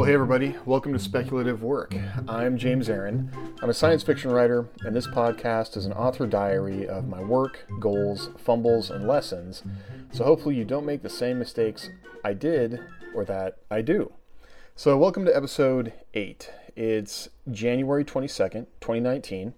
Well, hey everybody, welcome to Speculative Work. I'm James Aaron. I'm a science fiction writer, and this podcast is an author diary of my work, goals, fumbles, and lessons. So hopefully you don't make the same mistakes I did or that I do. So, welcome to episode 8. It's January 22nd, 2019.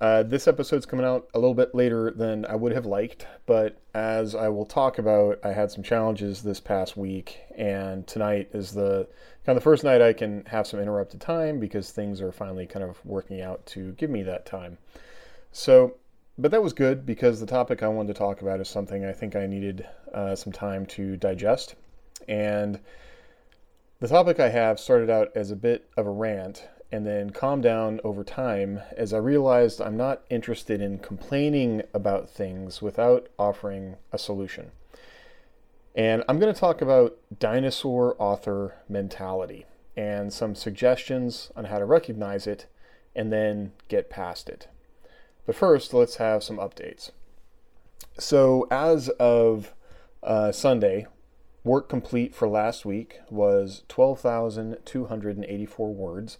Uh, this episode's coming out a little bit later than I would have liked, but as I will talk about, I had some challenges this past week, and tonight is the kind of the first night I can have some interrupted time because things are finally kind of working out to give me that time. So, but that was good because the topic I wanted to talk about is something I think I needed uh, some time to digest, and the topic I have started out as a bit of a rant and then calm down over time as I realized I'm not interested in complaining about things without offering a solution. And I'm going to talk about dinosaur author mentality and some suggestions on how to recognize it and then get past it. But first, let's have some updates. So, as of uh, Sunday, work complete for last week was 12,284 words.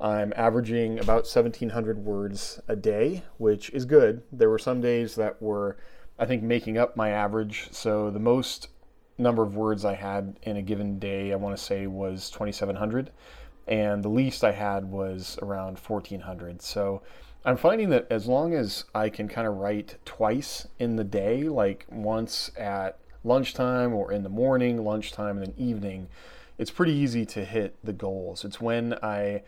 I'm averaging about 1,700 words a day, which is good. There were some days that were, I think, making up my average. So the most number of words I had in a given day, I want to say, was 2,700. And the least I had was around 1,400. So I'm finding that as long as I can kind of write twice in the day, like once at lunchtime or in the morning, lunchtime, and then evening, it's pretty easy to hit the goals. It's when I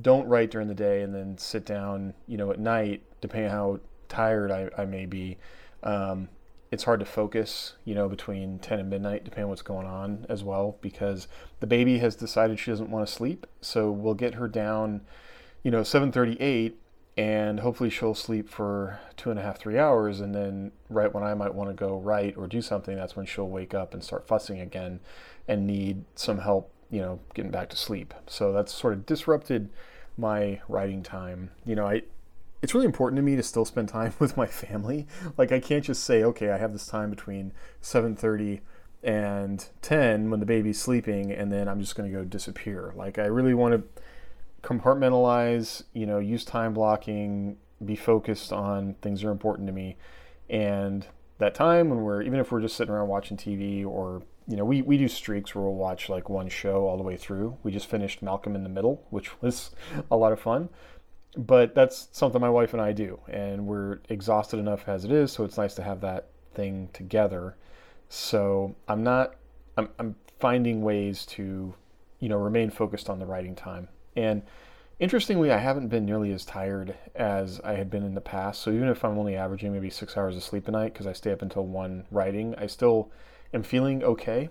don't write during the day and then sit down, you know, at night, depending on how tired I, I may be. Um, it's hard to focus, you know, between 10 and midnight, depending on what's going on as well, because the baby has decided she doesn't want to sleep. So we'll get her down, you know, 7:38, and hopefully she'll sleep for two and a half, three hours, and then right when I might want to go write or do something, that's when she'll wake up and start fussing again, and need some help you know, getting back to sleep. So that's sort of disrupted my writing time. You know, I it's really important to me to still spend time with my family. Like I can't just say, okay, I have this time between 7:30 and 10 when the baby's sleeping and then I'm just going to go disappear. Like I really want to compartmentalize, you know, use time blocking, be focused on things that are important to me. And that time when we're even if we're just sitting around watching TV or you know, we, we do streaks where we'll watch like one show all the way through. We just finished Malcolm in the Middle, which was a lot of fun. But that's something my wife and I do, and we're exhausted enough as it is, so it's nice to have that thing together. So I'm not, I'm, I'm finding ways to, you know, remain focused on the writing time. And interestingly, I haven't been nearly as tired as I had been in the past. So even if I'm only averaging maybe six hours of sleep a night because I stay up until one writing, I still am feeling okay.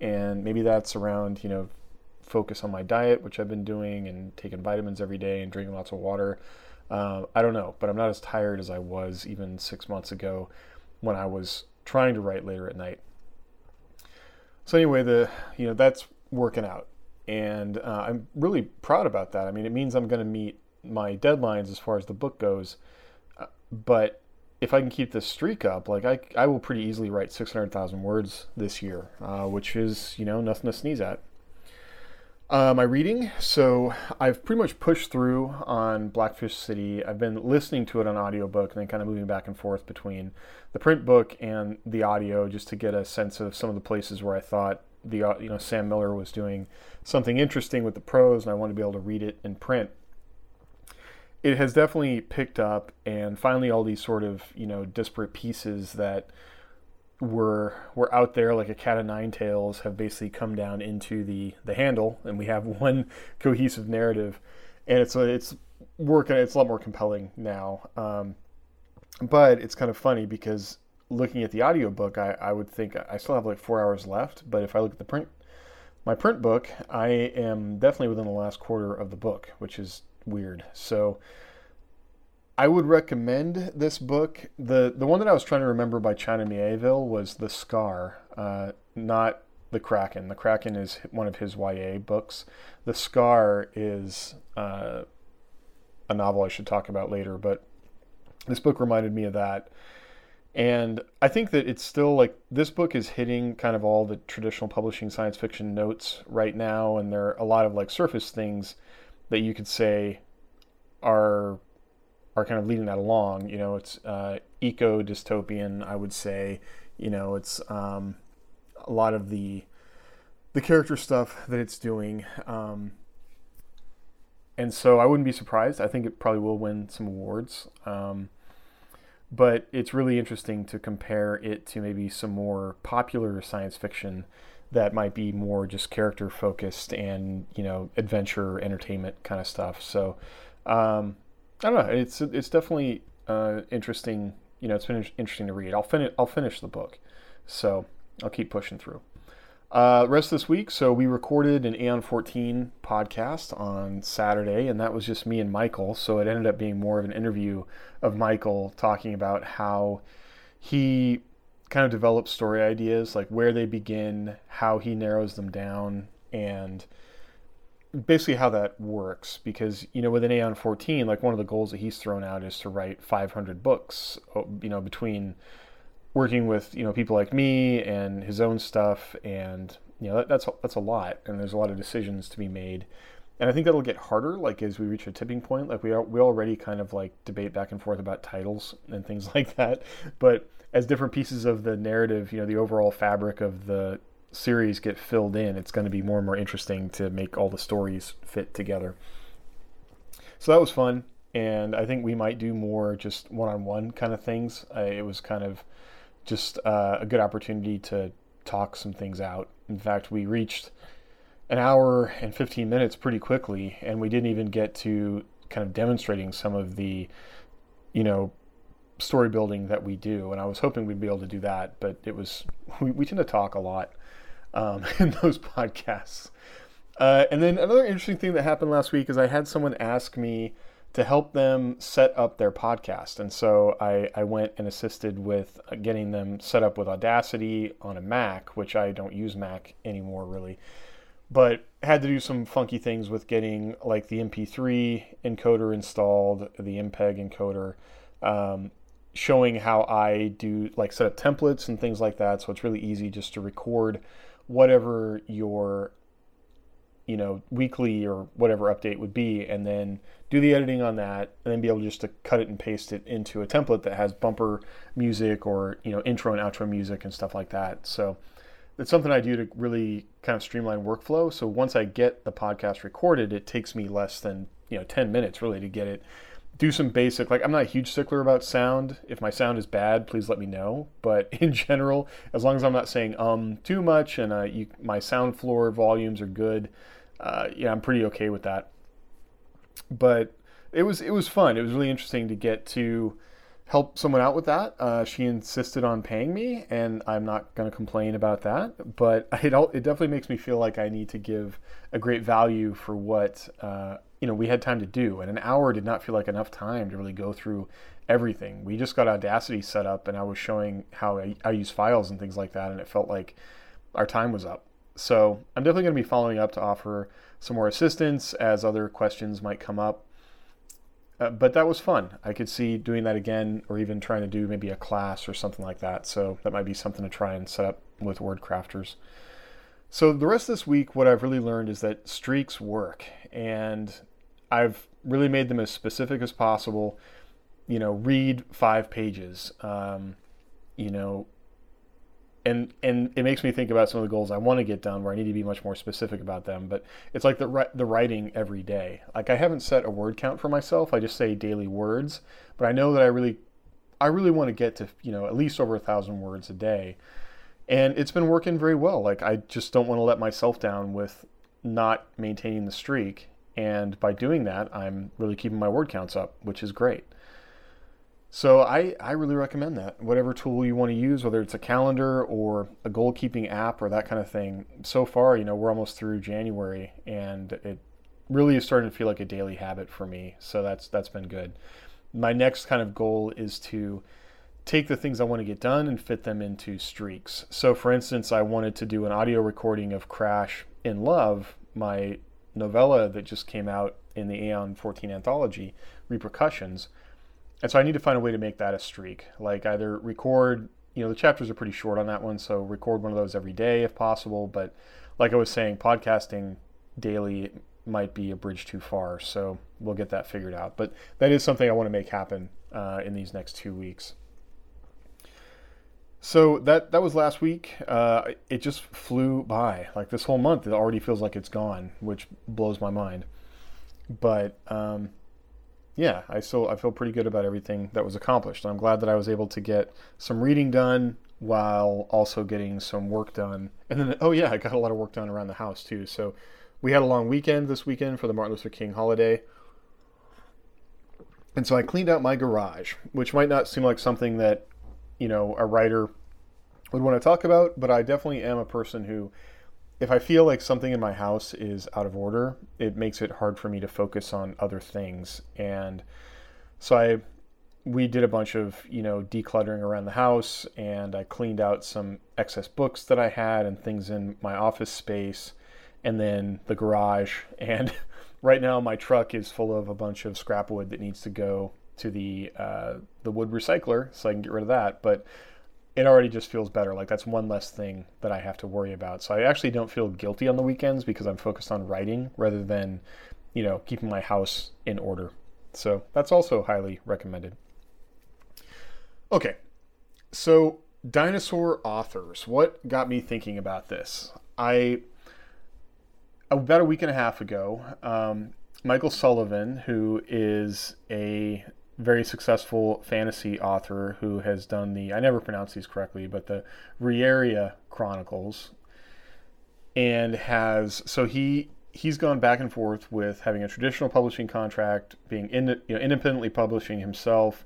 And maybe that's around, you know, focus on my diet, which I've been doing, and taking vitamins every day and drinking lots of water. Uh, I don't know, but I'm not as tired as I was even six months ago when I was trying to write later at night. So anyway, the you know that's working out, and uh, I'm really proud about that. I mean, it means I'm going to meet my deadlines as far as the book goes, uh, but if I can keep this streak up, like I, I will pretty easily write 600,000 words this year, uh, which is, you know, nothing to sneeze at. Uh, my reading, so I've pretty much pushed through on Blackfish City. I've been listening to it on audiobook and then kind of moving back and forth between the print book and the audio just to get a sense of some of the places where I thought the you know Sam Miller was doing something interesting with the prose and I want to be able to read it in print it has definitely picked up, and finally, all these sort of you know disparate pieces that were were out there like a cat of nine tails have basically come down into the the handle, and we have one cohesive narrative, and it's it's working. It's a lot more compelling now. Um, but it's kind of funny because looking at the audiobook, I, I would think I still have like four hours left. But if I look at the print, my print book, I am definitely within the last quarter of the book, which is weird. So I would recommend this book. the The one that I was trying to remember by China Miéville was The Scar, uh, not The Kraken. The Kraken is one of his YA books. The Scar is uh, a novel I should talk about later, but this book reminded me of that. And I think that it's still like this book is hitting kind of all the traditional publishing science fiction notes right now, and there are a lot of like surface things that you could say are are kind of leading that along. You know, it's uh, eco dystopian, I would say. You know, it's um, a lot of the the character stuff that it's doing. Um, and so I wouldn't be surprised. I think it probably will win some awards. Um, but it's really interesting to compare it to maybe some more popular science fiction that might be more just character focused and you know adventure entertainment kind of stuff. So um, i don't know. It's it's definitely uh, interesting. You know it's been interesting to read. I'll finish i'll finish the book. So i'll keep pushing through uh, rest this week, so we recorded an Aeon 14 podcast on Saturday, and that was just me and Michael. So it ended up being more of an interview of Michael talking about how he kind of develops story ideas, like where they begin, how he narrows them down, and basically how that works. Because, you know, with an Aeon 14, like one of the goals that he's thrown out is to write 500 books, you know, between working with you know people like me and his own stuff, and you know that, that's that's a lot, and there's a lot of decisions to be made. And I think that'll get harder, like as we reach a tipping point. Like we are, we already kind of like debate back and forth about titles and things like that. But as different pieces of the narrative, you know, the overall fabric of the series get filled in, it's going to be more and more interesting to make all the stories fit together. So that was fun, and I think we might do more just one-on-one kind of things. Uh, it was kind of just uh, a good opportunity to talk some things out. In fact, we reached an hour and 15 minutes pretty quickly, and we didn't even get to kind of demonstrating some of the, you know, story building that we do. And I was hoping we'd be able to do that, but it was, we, we tend to talk a lot um, in those podcasts. Uh, and then another interesting thing that happened last week is I had someone ask me to help them set up their podcast. And so I, I went and assisted with getting them set up with Audacity on a Mac, which I don't use Mac anymore really. But had to do some funky things with getting like the MP3 encoder installed, the MPEG encoder, um, showing how I do like set up templates and things like that. So it's really easy just to record whatever your you know weekly or whatever update would be and then do the editing on that and then be able just to cut it and paste it into a template that has bumper music or you know intro and outro music and stuff like that. So it's something i do to really kind of streamline workflow. So once i get the podcast recorded it takes me less than you know 10 minutes really to get it do some basic like i'm not a huge stickler about sound if my sound is bad please let me know but in general as long as i'm not saying um too much and uh, you, my sound floor volumes are good uh, yeah, I'm pretty okay with that. But it was it was fun. It was really interesting to get to help someone out with that. Uh, she insisted on paying me, and I'm not going to complain about that. But it all, it definitely makes me feel like I need to give a great value for what uh, you know we had time to do, and an hour did not feel like enough time to really go through everything. We just got Audacity set up, and I was showing how I, I use files and things like that, and it felt like our time was up. So I'm definitely going to be following up to offer some more assistance as other questions might come up. Uh, but that was fun. I could see doing that again, or even trying to do maybe a class or something like that. So that might be something to try and set up with word WordCrafters. So the rest of this week, what I've really learned is that streaks work, and I've really made them as specific as possible. You know, read five pages. Um, you know, and and it makes me think about some of the goals I want to get done where I need to be much more specific about them. But it's like the the writing every day. Like I haven't set a word count for myself. I just say daily words. But I know that I really I really want to get to you know at least over a thousand words a day, and it's been working very well. Like I just don't want to let myself down with not maintaining the streak. And by doing that, I'm really keeping my word counts up, which is great. So I, I really recommend that. Whatever tool you want to use, whether it's a calendar or a goal keeping app or that kind of thing. So far, you know, we're almost through January and it really is starting to feel like a daily habit for me. So that's that's been good. My next kind of goal is to take the things I want to get done and fit them into streaks. So for instance, I wanted to do an audio recording of Crash in Love, my novella that just came out in the Aeon 14 anthology, Repercussions and so I need to find a way to make that a streak. Like either record, you know, the chapters are pretty short on that one, so record one of those every day if possible. But like I was saying, podcasting daily might be a bridge too far, so we'll get that figured out. But that is something I want to make happen uh, in these next two weeks. So that that was last week. Uh, it just flew by. Like this whole month, it already feels like it's gone, which blows my mind. But um, yeah, I still I feel pretty good about everything that was accomplished. I'm glad that I was able to get some reading done while also getting some work done. And then oh yeah, I got a lot of work done around the house too. So we had a long weekend this weekend for the Martin Luther King holiday. And so I cleaned out my garage, which might not seem like something that you know, a writer would want to talk about, but I definitely am a person who, if I feel like something in my house is out of order, it makes it hard for me to focus on other things. And so I, we did a bunch of, you know, decluttering around the house and I cleaned out some excess books that I had and things in my office space and then the garage. And right now my truck is full of a bunch of scrap wood that needs to go to the uh, the wood recycler so I can get rid of that. But it already just feels better. Like that's one less thing that I have to worry about. So I actually don't feel guilty on the weekends because I'm focused on writing rather than, you know, keeping my house in order. So that's also highly recommended. Okay, so dinosaur authors. What got me thinking about this? I about a week and a half ago, um, Michael Sullivan, who is a very successful fantasy author who has done the I never pronounce these correctly, but the Riyria Chronicles, and has so he he's gone back and forth with having a traditional publishing contract, being in, you know, independently publishing himself,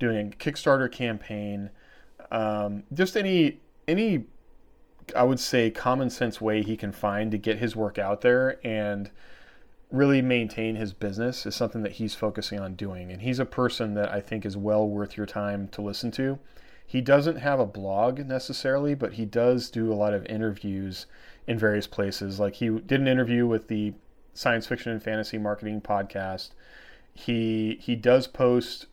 doing a Kickstarter campaign, um, just any any I would say common sense way he can find to get his work out there. And really maintain his business is something that he's focusing on doing. And he's a person that I think is well worth your time to listen to. He doesn't have a blog necessarily, but he does do a lot of interviews in various places. Like he did an interview with the Science Fiction and Fantasy Marketing podcast. He he does post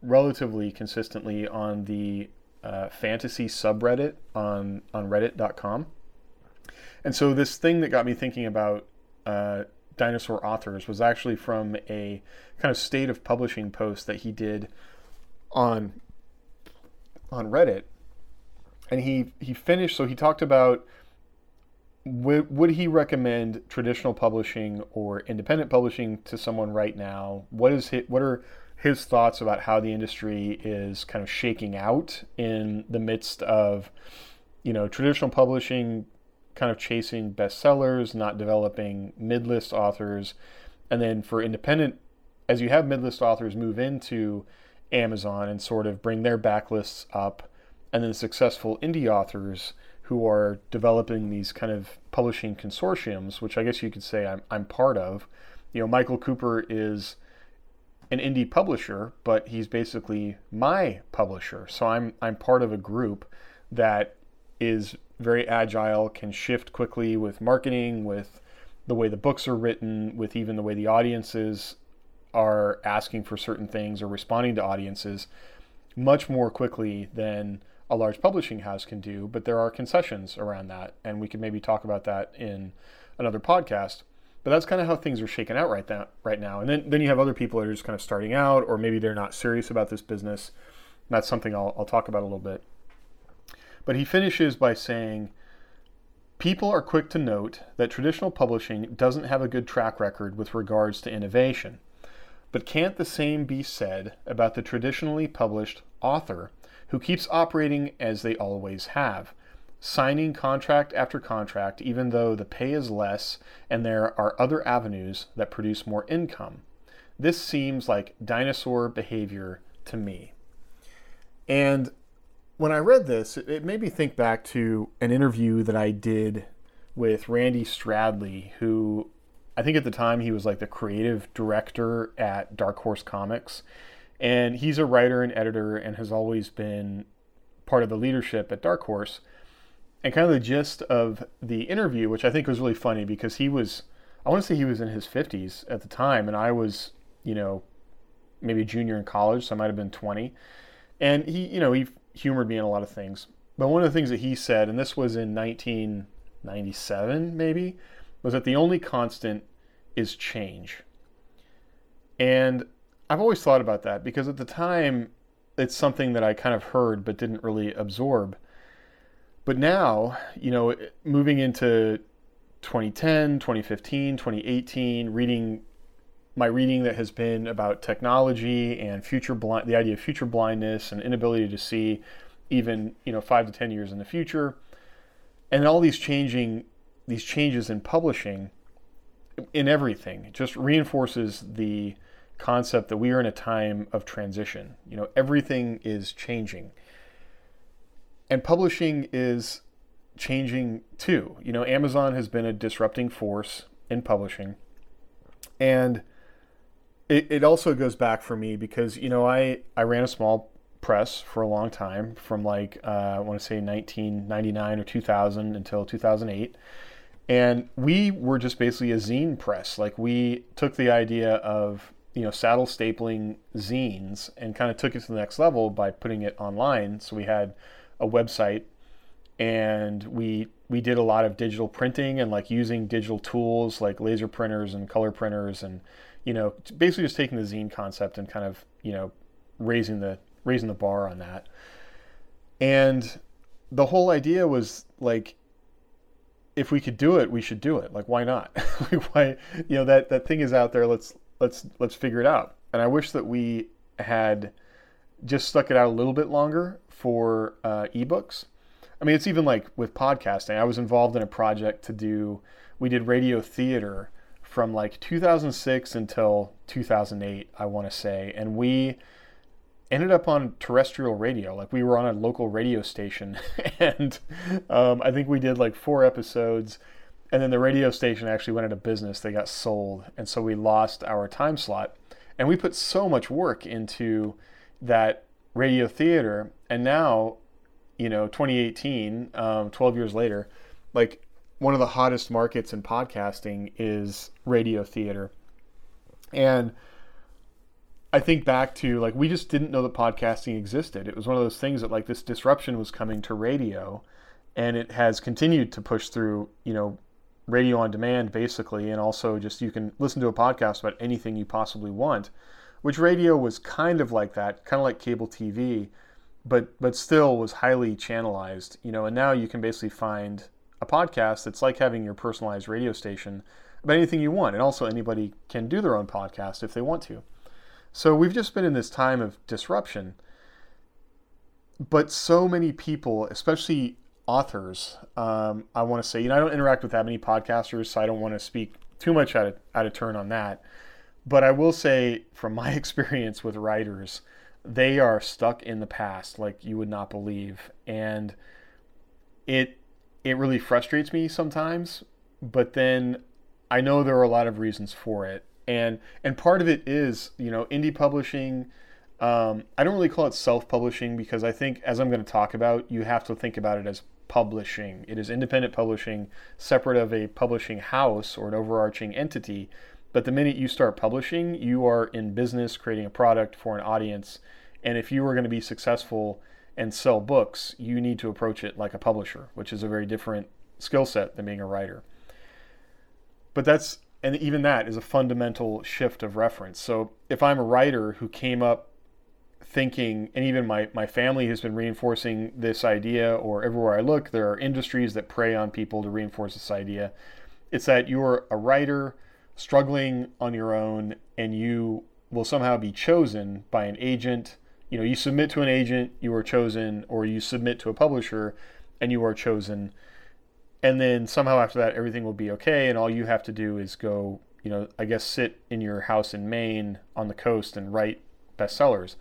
relatively consistently on the uh, fantasy subreddit on on Reddit.com. And so this thing that got me thinking about uh, dinosaur authors was actually from a kind of state of publishing post that he did on on Reddit. And he he finished so he talked about would, would he recommend traditional publishing or independent publishing to someone right now? What is his, what are his thoughts about how the industry is kind of shaking out in the midst of you know traditional publishing kind of chasing bestsellers, not developing mid-list authors, and then for independent, as you have mid-list authors move into Amazon and sort of bring their backlists up, and then successful indie authors who are developing these kind of publishing consortiums, which I guess you could say I'm, I'm part of. You know, Michael Cooper is an indie publisher, but he's basically my publisher. So I'm I'm part of a group that is very agile, can shift quickly with marketing, with the way the books are written, with even the way the audiences are asking for certain things or responding to audiences much more quickly than a large publishing house can do. But there are concessions around that, and we can maybe talk about that in another podcast. But that's kind of how things are shaken out right now. Right now, and then then you have other people that are just kind of starting out, or maybe they're not serious about this business. That's something I'll, I'll talk about a little bit. But he finishes by saying, People are quick to note that traditional publishing doesn't have a good track record with regards to innovation. But can't the same be said about the traditionally published author who keeps operating as they always have, signing contract after contract even though the pay is less and there are other avenues that produce more income? This seems like dinosaur behavior to me. And when I read this, it made me think back to an interview that I did with Randy Stradley, who I think at the time he was like the creative director at Dark Horse Comics. And he's a writer and editor and has always been part of the leadership at Dark Horse. And kind of the gist of the interview, which I think was really funny because he was, I want to say he was in his 50s at the time, and I was, you know, maybe a junior in college, so I might have been 20. And he, you know, he humored me in a lot of things. But one of the things that he said, and this was in 1997 maybe, was that the only constant is change. And I've always thought about that because at the time it's something that I kind of heard but didn't really absorb. But now, you know, moving into 2010, 2015, 2018, reading my reading that has been about technology and future blind, the idea of future blindness and inability to see even, you know, 5 to 10 years in the future. And all these changing these changes in publishing in everything just reinforces the concept that we are in a time of transition. You know, everything is changing. And publishing is changing too. You know, Amazon has been a disrupting force in publishing. And it, it also goes back for me because, you know, I, I ran a small press for a long time from like, uh, I want to say 1999 or 2000 until 2008. And we were just basically a zine press. Like we took the idea of you know saddle stapling zines and kind of took it to the next level by putting it online. So we had a website and we we did a lot of digital printing and like using digital tools like laser printers and color printers and you know basically just taking the zine concept and kind of you know raising the raising the bar on that and the whole idea was like if we could do it we should do it like why not why you know that that thing is out there let's let's let's figure it out. And I wish that we had just stuck it out a little bit longer for uh, ebooks. I mean, it's even like with podcasting. I was involved in a project to do. We did radio theater from like 2006 until 2008, I want to say, and we ended up on terrestrial radio. Like we were on a local radio station, and um, I think we did like four episodes and then the radio station actually went out of business. They got sold. And so we lost our time slot. And we put so much work into that radio theater. And now, you know, 2018, um, 12 years later, like one of the hottest markets in podcasting is radio theater. And I think back to like, we just didn't know that podcasting existed. It was one of those things that like this disruption was coming to radio and it has continued to push through, you know, radio on demand basically and also just you can listen to a podcast about anything you possibly want which radio was kind of like that kind of like cable tv but but still was highly channelized you know and now you can basically find a podcast that's like having your personalized radio station about anything you want and also anybody can do their own podcast if they want to so we've just been in this time of disruption but so many people especially authors, um, I want to say, you know, I don't interact with that many podcasters, so I don't want to speak too much out of, out of turn on that. But I will say, from my experience with writers, they are stuck in the past like you would not believe, and it it really frustrates me sometimes. But then I know there are a lot of reasons for it, and and part of it is you know indie publishing um, I don't really call it self publishing because I think, as I'm going to talk about, you have to think about it as publishing. It is independent publishing, separate of a publishing house or an overarching entity. But the minute you start publishing, you are in business creating a product for an audience. And if you are going to be successful and sell books, you need to approach it like a publisher, which is a very different skill set than being a writer. But that's, and even that is a fundamental shift of reference. So if I'm a writer who came up thinking, and even my, my family has been reinforcing this idea, or everywhere I look, there are industries that prey on people to reinforce this idea. It's that you're a writer struggling on your own, and you will somehow be chosen by an agent. You know, you submit to an agent, you are chosen, or you submit to a publisher, and you are chosen. And then somehow after that, everything will be okay, and all you have to do is go, you know, I guess sit in your house in Maine on the coast and write bestsellers.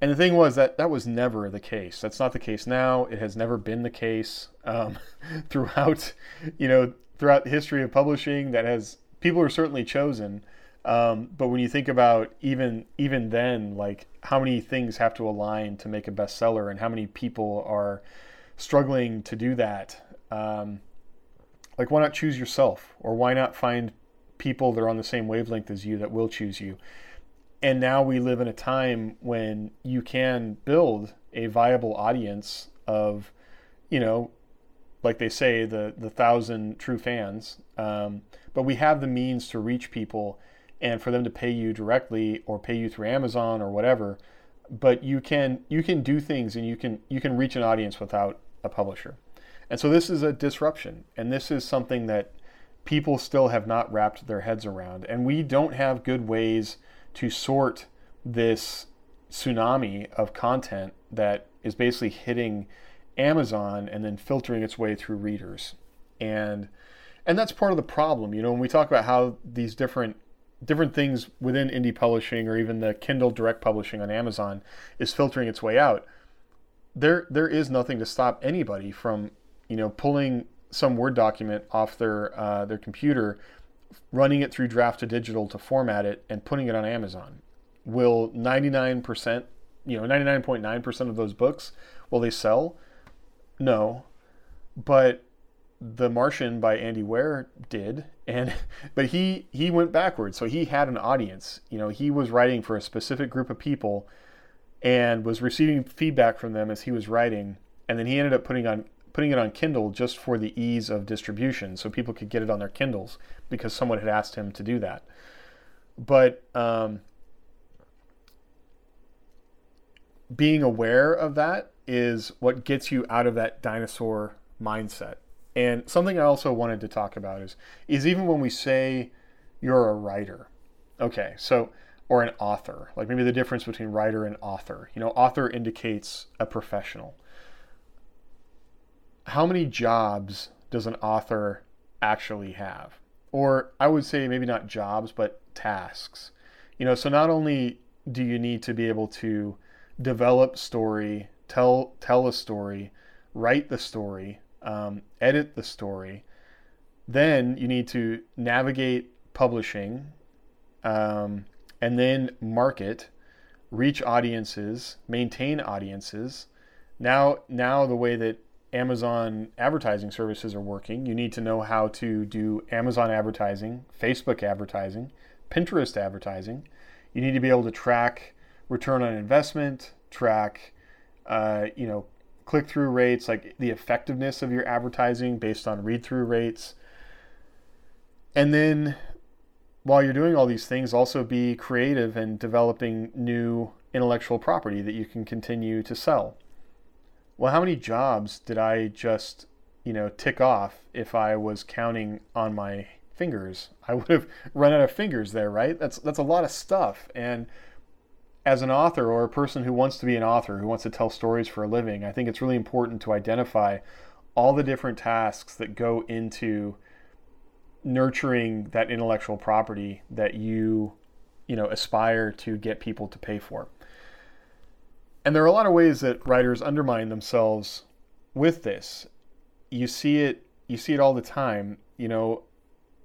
And the thing was that that was never the case. That's not the case now. It has never been the case um, throughout, you know, throughout the history of publishing. That has people are certainly chosen, um, but when you think about even even then, like how many things have to align to make a bestseller, and how many people are struggling to do that. Um, like, why not choose yourself, or why not find people that are on the same wavelength as you that will choose you? and now we live in a time when you can build a viable audience of, you know, like they say, the the thousand true fans. Um, but we have the means to reach people and for them to pay you directly or pay you through Amazon or whatever. But you can you can do things and you can you can reach an audience without a publisher. And so this is a disruption, and this is something that people still have not wrapped their heads around. And we don't have good ways to sort this tsunami of content that is basically hitting Amazon and then filtering its way through readers. And and that's part of the problem. You know, when we talk about how these different different things within indie publishing or even the Kindle direct publishing on Amazon is filtering its way out, there there is nothing to stop anybody from, you know, pulling some Word document off their uh, their computer, running it through Draft to Digital to format it, and putting it on Amazon. Will 99%, you know, 99.9% of those books will they sell? No, but The Martian by Andy Weir did, and but he he went backwards. So he had an audience. You know, he was writing for a specific group of people, and was receiving feedback from them as he was writing, and then he ended up putting on putting it on Kindle just for the ease of distribution, so people could get it on their Kindles because someone had asked him to do that. But um, being aware of that is what gets you out of that dinosaur mindset. And something I also wanted to talk about is is even when we say you're a writer, okay, so or an author, like maybe the difference between writer and author. You know, author indicates a professional how many jobs does an author actually have? Or I would say maybe not jobs, but tasks. You know, so not only do you need to be able to develop story, tell tell a story, write the story, um, edit the story, then you need to navigate publishing, um, and then market, reach audiences, maintain audiences. Now, now the way that Amazon advertising services are working. You need to know how to do Amazon advertising, Facebook advertising, Pinterest advertising. You need to be able to track return on investment, track, uh, you know, click-through rates, like the effectiveness of your advertising based on read-through rates. And then while you're doing all these things, also be creative and developing new intellectual property that you can continue to sell well, how many jobs did I just, you know, tick off if I was counting on my fingers? I would have run out of fingers there, right? That's that's a lot of stuff. And as an author or a person who wants to be an author, who wants to tell stories for a living, I think it's really important to identify all the different tasks that go into nurturing that intellectual property that you, you know, aspire to get people to pay for. And there are a lot of ways that writers undermine themselves with this. You see it you see it all the time. You know,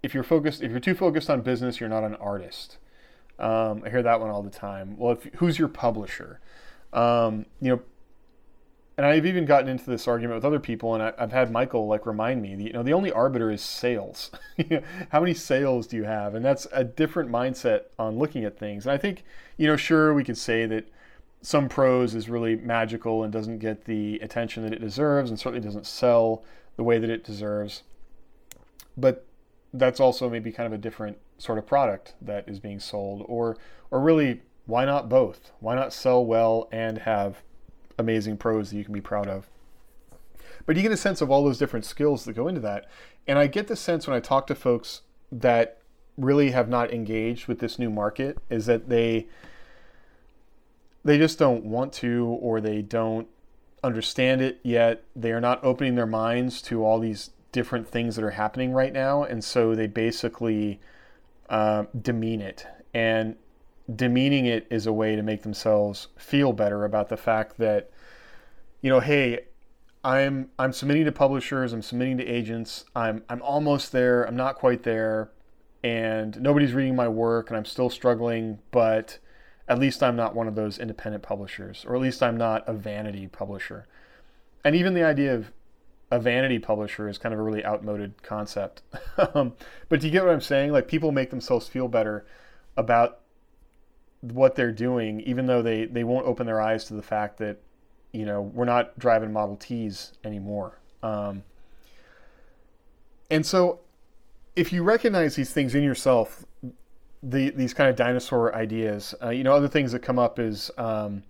if you're focused if you're too focused on business, you're not an artist. Um, I hear that one all the time. Well, if, who's your publisher? Um, you know, and I've even gotten into this argument with other people, and I, have had Michael like remind me, you know, the only arbiter is sales. How many sales do you have? And that's a different mindset on looking at things. And I think, you know, sure, we could say that some prose is really magical and doesn't get the attention that it deserves and certainly doesn't sell the way that it deserves. But that's also maybe kind of a different sort of product that is being sold or or really why not both? Why not sell well and have amazing prose that you can be proud of? But you get a sense of all those different skills that go into that. And I get the sense when I talk to folks that really have not engaged with this new market is that they they just don't want to or they don't understand it yet. They are not opening their minds to all these different things that are happening right now. And so they basically uh, demean it. And demeaning it is a way to make themselves feel better about the fact that, you know, hey, I'm I'm submitting to publishers, I'm submitting to agents, I'm I'm almost there, I'm not quite there, and nobody's reading my work and I'm still struggling, but at least I'm not one of those independent publishers, or at least I'm not a vanity publisher. And even the idea of a vanity publisher is kind of a really outmoded concept. um, but do you get what I'm saying? Like people make themselves feel better about what they're doing, even though they, they won't open their eyes to the fact that, you know, we're not driving Model Ts anymore. Um, and so if you recognize these things in yourself, the, these kind of dinosaur ideas, uh, you know, other things that come up is um,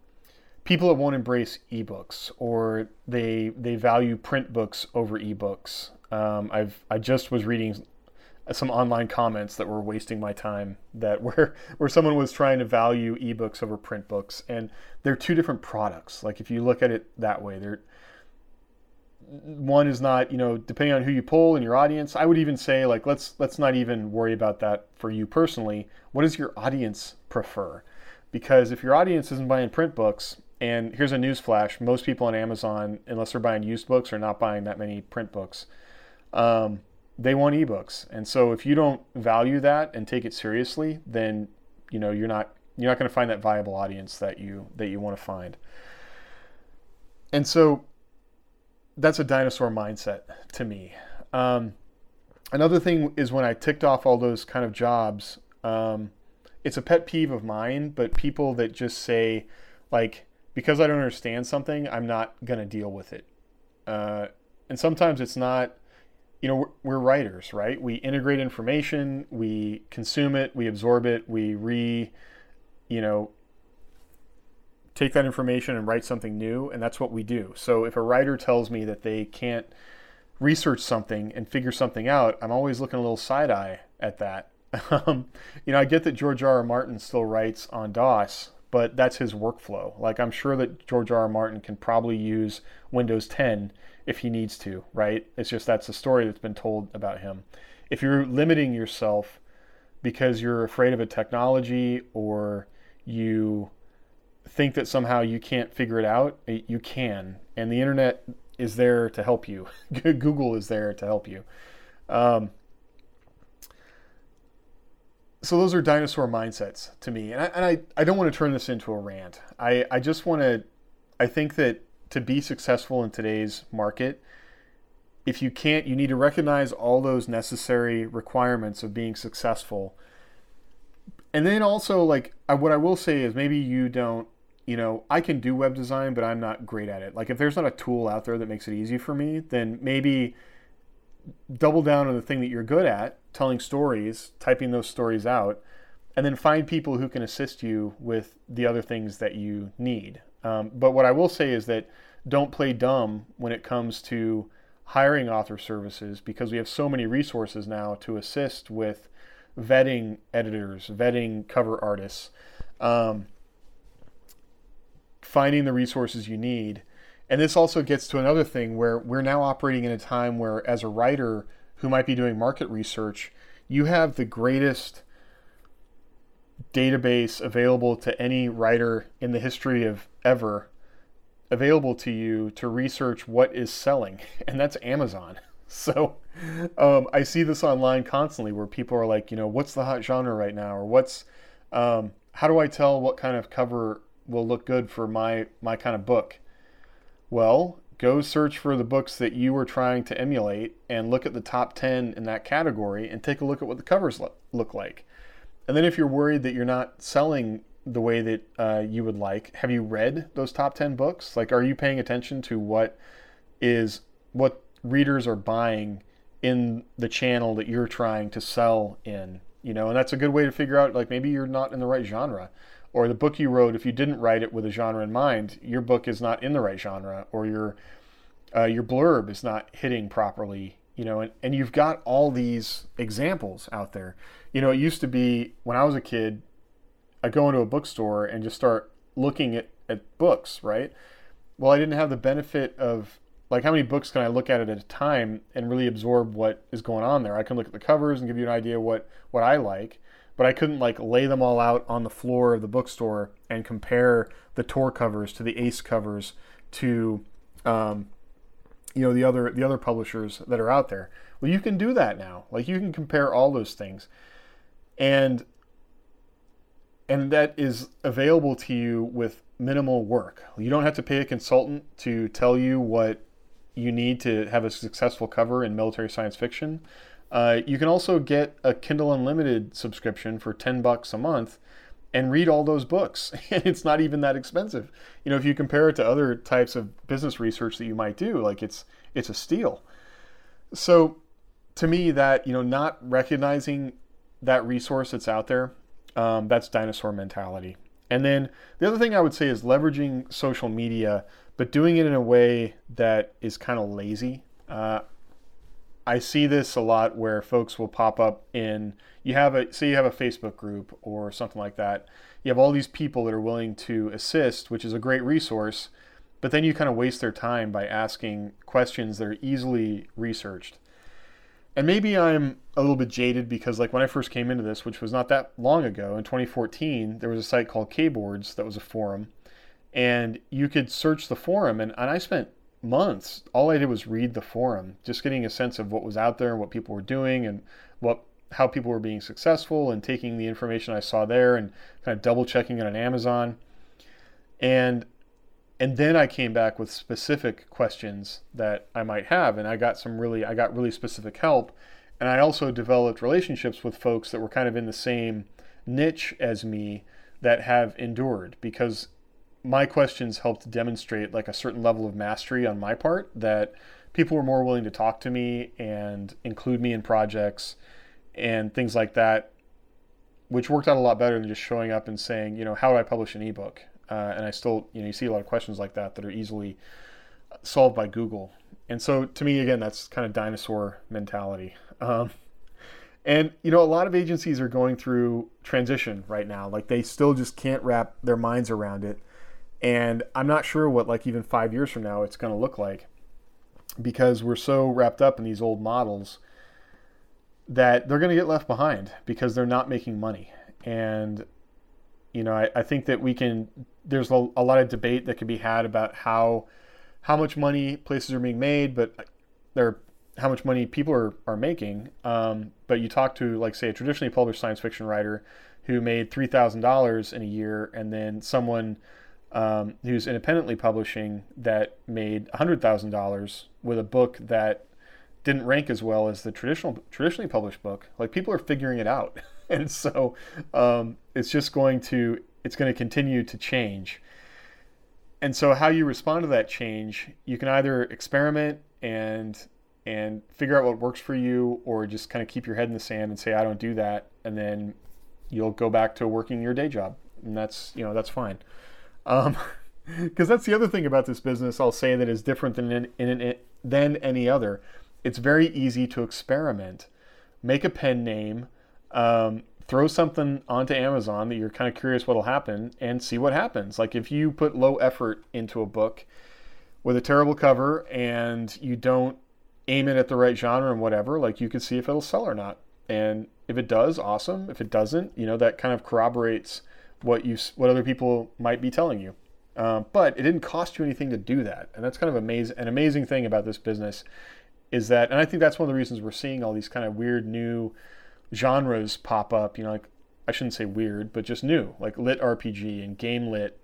people that won't embrace ebooks or they they value print books over ebooks. Um, I've I just was reading some online comments that were wasting my time that where where someone was trying to value ebooks over print books. And they're two different products. Like if you look at it that way they're one is not you know depending on who you pull and your audience i would even say like let's let's not even worry about that for you personally. What does your audience prefer? Because if your audience isn't buying print books and here's a news flash most people on amazon unless they're buying used books are not buying that many print books um, they want ebooks. And so if you don't value that and take it seriously, then you know you're not you're not going to find that viable audience that you that you want to find. And so that's a dinosaur mindset to me. Um, another thing is when I ticked off all those kind of jobs, um, it's a pet peeve of mine, but people that just say, like, because I don't understand something, I'm not going to deal with it. Uh, and sometimes it's not you know, we're, we're, writers, right? We integrate information, we consume it, we absorb it, we re, you know, take that information and write something new, and that's what we do. So if a writer tells me that they can't research something and figure something out, I'm always looking a little side eye at that. Um, you know, I get that George R. R. Martin still writes on DOS, but that's his workflow. Like I'm sure that George R. R. Martin can probably use Windows 10 if he needs to, right? It's just that's the story that's been told about him. If you're limiting yourself because you're afraid of a technology or you think that somehow you can't figure it out, you can. And the internet is there to help you. Google is there to help you. Um, so those are dinosaur mindsets to me. And I, and I, I don't want to turn this into a rant. I, I just want to, I think that to be successful in today's market, if you can't, you need to recognize all those necessary requirements of being successful. And then also, like, what I will say is maybe you don't, you know, I can do web design, but I'm not great at it. Like, if there's not a tool out there that makes it easy for me, then maybe double down on the thing that you're good at, telling stories, typing those stories out, and then find people who can assist you with the other things that you need. Um, but what I will say is that don't play dumb when it comes to hiring author services because we have so many resources now to assist with vetting editors, vetting cover artists, um, finding the resources you need. And this also gets to another thing where we're now operating in a time where, as a writer who might be doing market research, you have the greatest database available to any writer in the history of ever available to you to research what is selling, and that's Amazon. So um, I see this online constantly where people are like, you know, what's the hot genre right now, or what's um, how do I tell what kind of cover will look good for my my kind of book? Well, go search for the books that you are trying to emulate and look at the top 10 in that category and take a look at what the covers look like. And then if you're worried that you're not selling the way that uh, you would like, have you read those top 10 books? Like, are you paying attention to what is what readers are buying in the channel that you're trying to sell in? You know, and that's a good way to figure out like maybe you're not in the right genre. Or the book you wrote, if you didn't write it with a genre in mind, your book is not in the right genre, or your uh, your blurb is not hitting properly you know, and, and you've got all these examples out there. You know, it used to be when I was a kid, I go into a bookstore and just start looking at, at books, right? Well, I didn't have the benefit of like how many books can I look at at a time and really absorb what is going on there. I can look at the covers and give you an idea what what I like, but I couldn't like lay them all out on the floor of the bookstore and compare the Tor covers to the Ace covers to um, you know the other the other publishers that are out there. Well, you can do that now. Like you can compare all those things, and and that is available to you with minimal work. You don't have to pay a consultant to tell you what you need to have a successful cover in military science fiction. Uh, you can also get a Kindle Unlimited subscription for ten bucks a month, and read all those books. And it's not even that expensive. You know, if you compare it to other types of business research that you might do, like it's it's a steal. So to me, that you know, not recognizing that resource that's out there, um, that's dinosaur mentality. And then the other thing I would say is leveraging social media, but doing it in a way that is kind of lazy. Uh, I see this a lot where folks will pop up in you have a say you have a Facebook group or something like that. You have all these people that are willing to assist, which is a great resource, but then you kind of waste their time by asking questions that are easily researched. And maybe I'm a little bit jaded because, like, when I first came into this, which was not that long ago, in 2014, there was a site called Kboards that was a forum, and you could search the forum, and, and I spent months. All I did was read the forum, just getting a sense of what was out there and what people were doing and what how people were being successful and taking the information I saw there and kind of double checking it on Amazon. And and then I came back with specific questions that I might have, and I got some really, I got really specific help, and I also developed relationships with folks that were kind of in the same niche as me that have endured because my questions helped demonstrate like a certain level of mastery on my part that people were more willing to talk to me and include me in projects and things like that which worked out a lot better than just showing up and saying you know how do i publish an ebook uh, and I still, you know, you see a lot of questions like that that are easily solved by Google. And so, to me, again, that's kind of dinosaur mentality. Um, and you know, a lot of agencies are going through transition right now. Like they still just can't wrap their minds around it. And I'm not sure what, like, even five years from now, it's going to look like because we're so wrapped up in these old models that they're going to get left behind because they're not making money. And you know, I, I think that we can. There's a, a lot of debate that can be had about how how much money places are being made, but there how much money people are, are making. Um, but you talk to like say a traditionally published science fiction writer who made three thousand dollars in a year, and then someone um, who's independently publishing that made hundred thousand dollars with a book that didn't rank as well as the traditional traditionally published book. Like people are figuring it out. and so um, it's just going to it's going to continue to change. And so how you respond to that change, you can either experiment and and figure out what works for you, or just kind of keep your head in the sand and say I don't do that, and then you'll go back to working your day job, and that's you know that's fine. Um, because that's the other thing about this business I'll say that is different than in, in, in, than any other. It's very easy to experiment, make a pen name, um, throw something onto Amazon that you're kind of curious what'll happen and see what happens. Like if you put low effort into a book with a terrible cover and you don't aim it at the right genre and whatever, like you could see if it'll sell or not. And if it does, awesome. If it doesn't, you know that kind of corroborates what you what other people might be telling you. Um, but it didn't cost you anything to do that, and that's kind of amazing. An amazing thing about this business is that, and I think that's one of the reasons we're seeing all these kind of weird new genres pop up, you know, like I shouldn't say weird, but just new, like lit RPG and game lit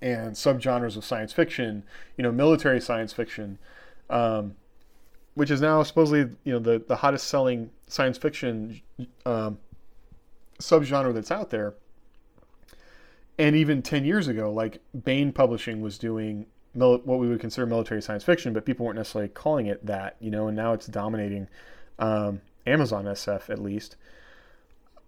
and subgenres of science fiction, you know, military science fiction, um, which is now supposedly, you know, the, the hottest selling science fiction um, subgenre that's out there. And even 10 years ago, like Baen Publishing was doing mil- what we would consider military science fiction, but people weren't necessarily calling it that, you know, and now it's dominating. Um, Amazon SF at least.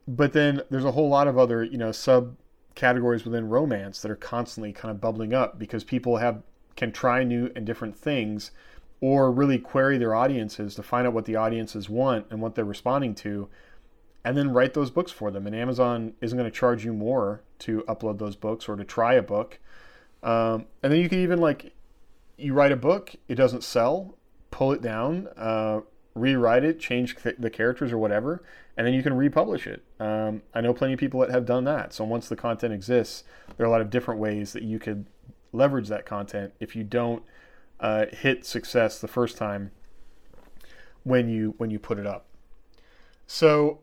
But then there's a whole lot of other, you know, subcategories within romance that are constantly kind of bubbling up because people have can try new and different things or really query their audiences to find out what the audiences want and what they're responding to and then write those books for them. And Amazon isn't going to charge you more to upload those books or to try a book. Um, and then you can even like, you write a book, it doesn't sell, pull it down, uh, rewrite it, change the characters or whatever, and then you can republish it. Um, I know plenty of people that have done that. So once the content exists, there are a lot of different ways that you could leverage that content if you don't uh, hit success the first time when you when you put it up. So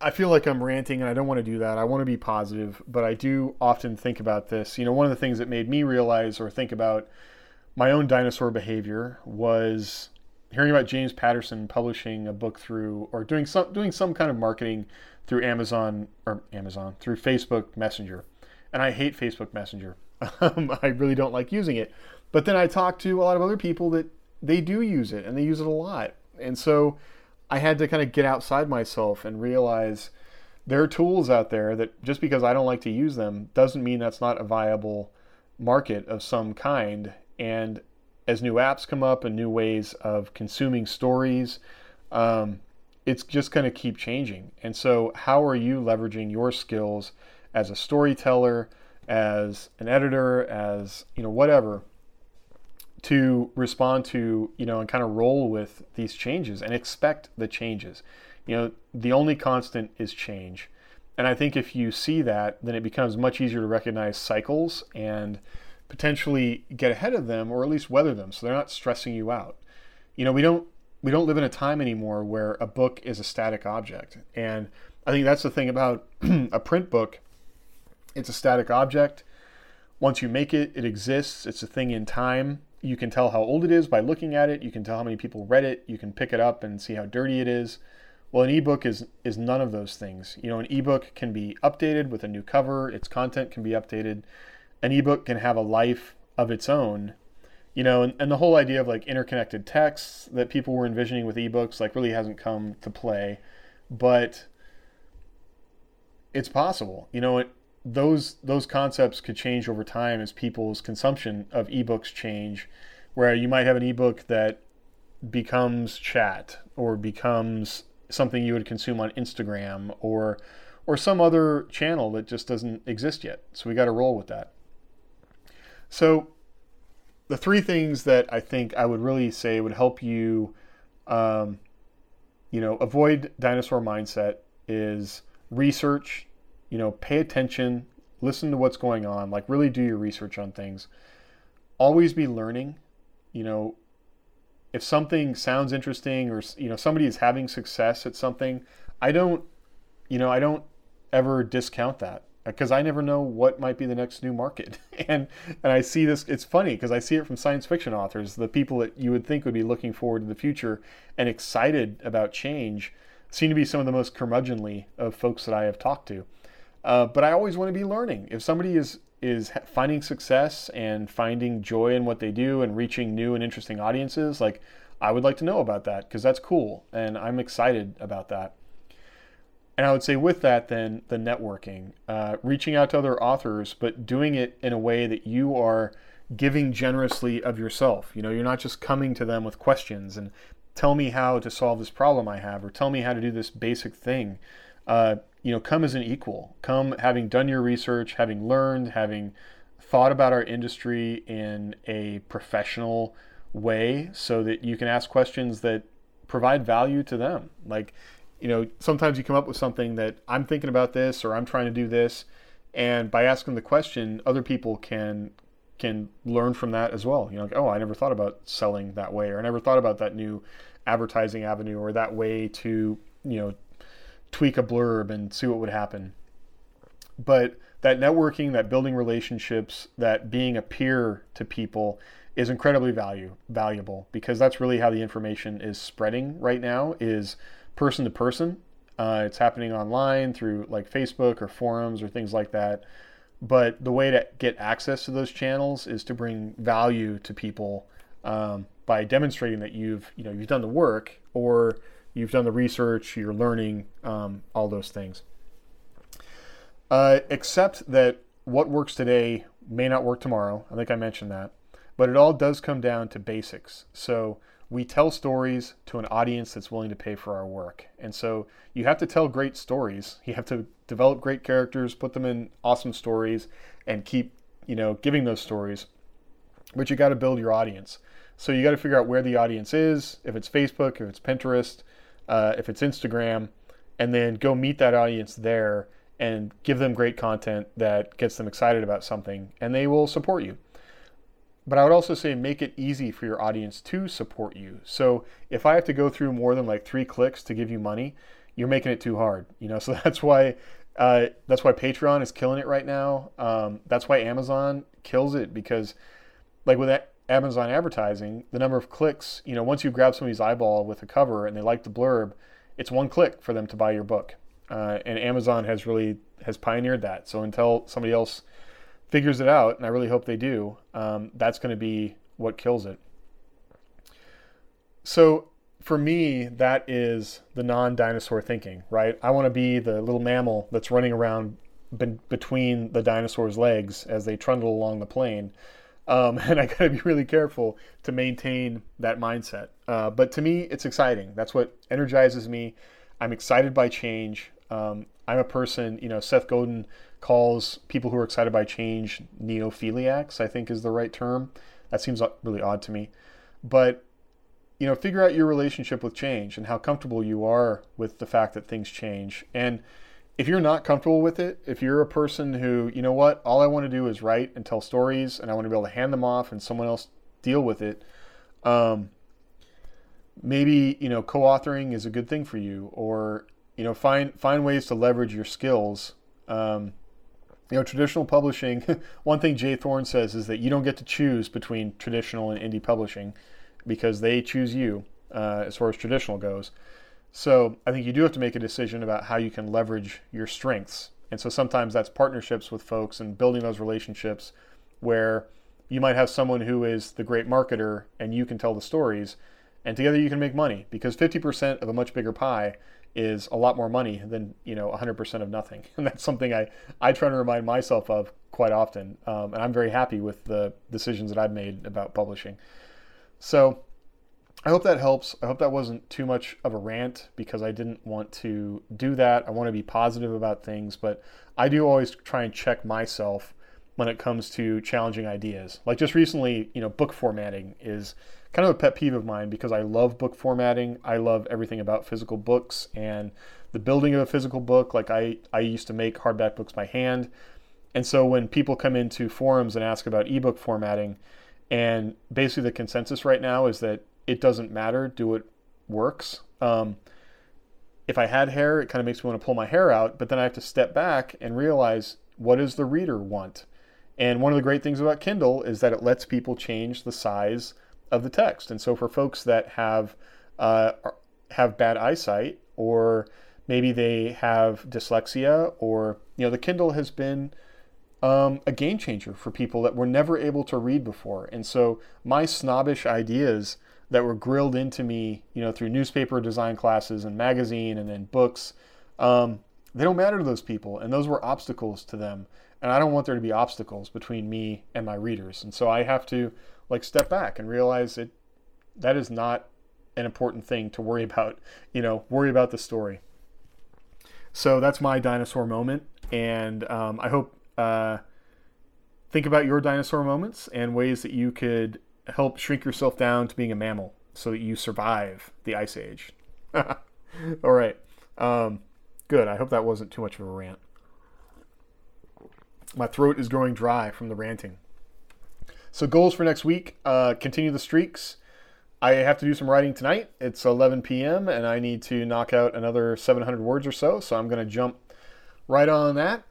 I feel like I'm ranting and I don't want to do that. I want to be positive, but I do often think about this. You know, one of the things that made me realize or think about my own dinosaur behavior was hearing about James Patterson publishing a book through or doing some doing some kind of marketing through Amazon or Amazon through Facebook Messenger, and I hate Facebook Messenger. Um, I really don't like using it. But then I talk to a lot of other people that they do use it and they use it a lot, and so I had to kind of get outside myself and realize there are tools out there that just because I don't like to use them doesn't mean that's not a viable market of some kind. And as new apps come up and new ways of consuming stories, um, it's just going to keep changing. And so, how are you leveraging your skills as a storyteller, as an editor, as you know, whatever, to respond to you know and kind of roll with these changes and expect the changes. You know, the only constant is change. And I think if you see that, then it becomes much easier to recognize cycles and potentially get ahead of them or at least weather them so they're not stressing you out. You know, we don't we don't live in a time anymore where a book is a static object. And I think that's the thing about a print book. It's a static object. Once you make it, it exists. It's a thing in time. You can tell how old it is by looking at it. You can tell how many people read it. You can pick it up and see how dirty it is. Well, an ebook is is none of those things. You know, an ebook can be updated with a new cover. Its content can be updated an ebook can have a life of its own you know and, and the whole idea of like interconnected texts that people were envisioning with ebooks like really hasn't come to play but it's possible you know it, those those concepts could change over time as people's consumption of ebooks change where you might have an ebook that becomes chat or becomes something you would consume on Instagram or or some other channel that just doesn't exist yet so we got to roll with that so, the three things that I think I would really say would help you, um, you know, avoid dinosaur mindset is research. You know, pay attention, listen to what's going on, like really do your research on things. Always be learning. You know, if something sounds interesting or you know somebody is having success at something, I don't, you know, I don't ever discount that uh, because I never know what might be the next new market. and and I see this it's funny because I see it from science fiction authors, the people that you would think would be looking forward to the future and excited about change seem to be some of the most curmudgeonly of folks that I have talked to. Uh, but I always want to be learning. If somebody is is finding success and finding joy in what they do and reaching new and interesting audiences, like I would like to know about that because that's cool and I'm excited about that. And I would say with that, then the networking, uh, reaching out to other authors, but doing it in a way that you are giving generously of yourself. You know, you're not just coming to them with questions and tell me how to solve this problem I have, or tell me how to do this basic thing. Uh, you know, come as an equal. Come having done your research, having learned, having thought about our industry in a professional way, so that you can ask questions that provide value to them. Like you know, sometimes you come up with something that I'm thinking about this or I'm trying to do this, and by asking the question, other people can can learn from that as well. You know, like, oh, I never thought about selling that way, or I never thought about that new advertising avenue or that way to you know tweak a blurb and see what would happen. But that networking, that building relationships, that being a peer to people is incredibly value valuable because that's really how the information is spreading right now is person to person. Uh, it's happening online through like Facebook or forums or things like that. But the way to get access to those channels is to bring value to people um, by demonstrating that you've you know you've done the work or you've done the research, you're learning um, all those things. Uh, except that what works today may not work tomorrow. I think I mentioned that, but it all does come down to basics. So we tell stories to an audience that's willing to pay for our work. And so you have to tell great stories. You have to develop great characters, put them in awesome stories, and keep, you know, giving those stories. But you got to build your audience. So you got to figure out where the audience is, if it's Facebook, if it's Pinterest, uh, if it's Instagram, and then go meet that audience there and give them great content that gets them excited about something, and they will support you. But I would also say make it easy for your audience to support you. So if I have to go through more than like three clicks to give you money, you're making it too hard. You know, so that's why uh, that's why Patreon is killing it right now. Um, that's why Amazon kills it because, like with that, Amazon advertising, the number of clicks, you know, once you grab somebody's eyeball with a cover and they like the blurb, it's one click for them to buy your book. Uh, and Amazon has really has pioneered that. So until somebody else figures it out, and I really hope they do, um, that's going to be what kills it. So for me, that is the non-dinosaur thinking, right? I want to be the little mammal that's running around be- between the dinosaur's legs as they trundle along the plain. Um, and I got to be really careful to maintain that mindset. Uh, but to me, it's exciting. That's what energizes me. I'm excited by change. Um, I'm a person, you know, Seth Godin calls people who are excited by change neophiliacs, I think is the right term. That seems really odd to me. But, you know, figure out your relationship with change and how comfortable you are with the fact that things change. And if you're not comfortable with it, if you're a person who, you know what, all I want to do is write and tell stories and I want to be able to hand them off and someone else deal with it, um, maybe, you know, co authoring is a good thing for you or, you know, find, find ways to leverage your skills. Um, you know, traditional publishing, one thing J. Thorn says is that you don't get to choose between traditional and indie publishing because they choose you uh, as far as traditional goes. So I think you do have to make a decision about how you can leverage your strengths. And so sometimes that's partnerships with folks and building those relationships where you might have someone who is the great marketer and you can tell the stories and together you can make money because 50% of a much bigger pie is a lot more money than you know 100% of nothing. And that's something i, I try to remind myself of quite often. Um, and i'm very happy with the decisions that i've made about publishing. So I hope that helps. I hope that wasn't too much of a rant because I didn't want to do that. I want to be positive about things, but I do always try and check myself when it comes to challenging ideas. Like just recently, you know, book formatting is kind of a pet peeve of mine because I love book formatting. I love everything about physical books and the building of a physical book. Like I, I used to make hardback books by hand. And so when people come into forums and ask about ebook formatting, and basically the consensus right now is that it doesn't matter. Do it works. Um, if I had hair, it kind of makes me want to pull my hair out, but then I have to step back and realize what does the reader want? And one of the great things about Kindle is that it lets people change the size of the text. And so for folks that have uh, have bad eyesight, or maybe they have dyslexia, or you know, the Kindle has been um, a game changer for people that were never able to read before. And so my snobbish ideas that were grilled into me, you know, through newspaper design classes and magazine and then books, um, they don't matter to those people. And those were obstacles to them. And I don't want there to be obstacles between me and my readers. And so I have to like step back and realize it that is not an important thing to worry about, you know, worry about the story. So that's my dinosaur moment. And um, I hope uh, think about your dinosaur moments and ways that you could help shrink yourself down to being a mammal so that you survive the ice age. All right. Um, good. I hope that wasn't too much of a rant. My throat is growing dry from the ranting. So, goals for next week uh, continue the streaks. I have to do some writing tonight. It's 11 p.m., and I need to knock out another 700 words or so. So, I'm going to jump right on that.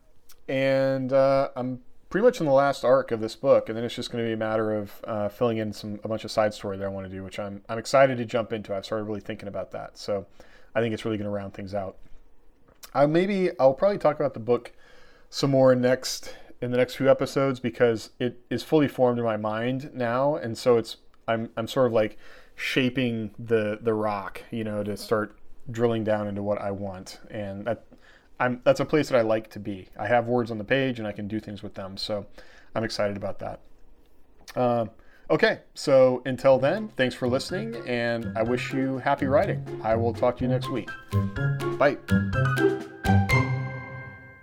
And uh, I'm pretty much in the last arc of this book, and then it's just going to be a matter of uh, filling in some a bunch of side story that I want to do, which I'm I'm excited to jump into. I've started really thinking about that, so I think it's really going to round things out. I maybe I'll probably talk about the book some more next in the next few episodes because it is fully formed in my mind now, and so it's I'm I'm sort of like shaping the the rock, you know, to start drilling down into what I want, and that I'm that's a place that I like to be. I have words on the page and I can do things with them, so I'm excited about that. Uh, okay, so until then, thanks for listening, and I wish you happy writing. I will talk to you next week. Bye.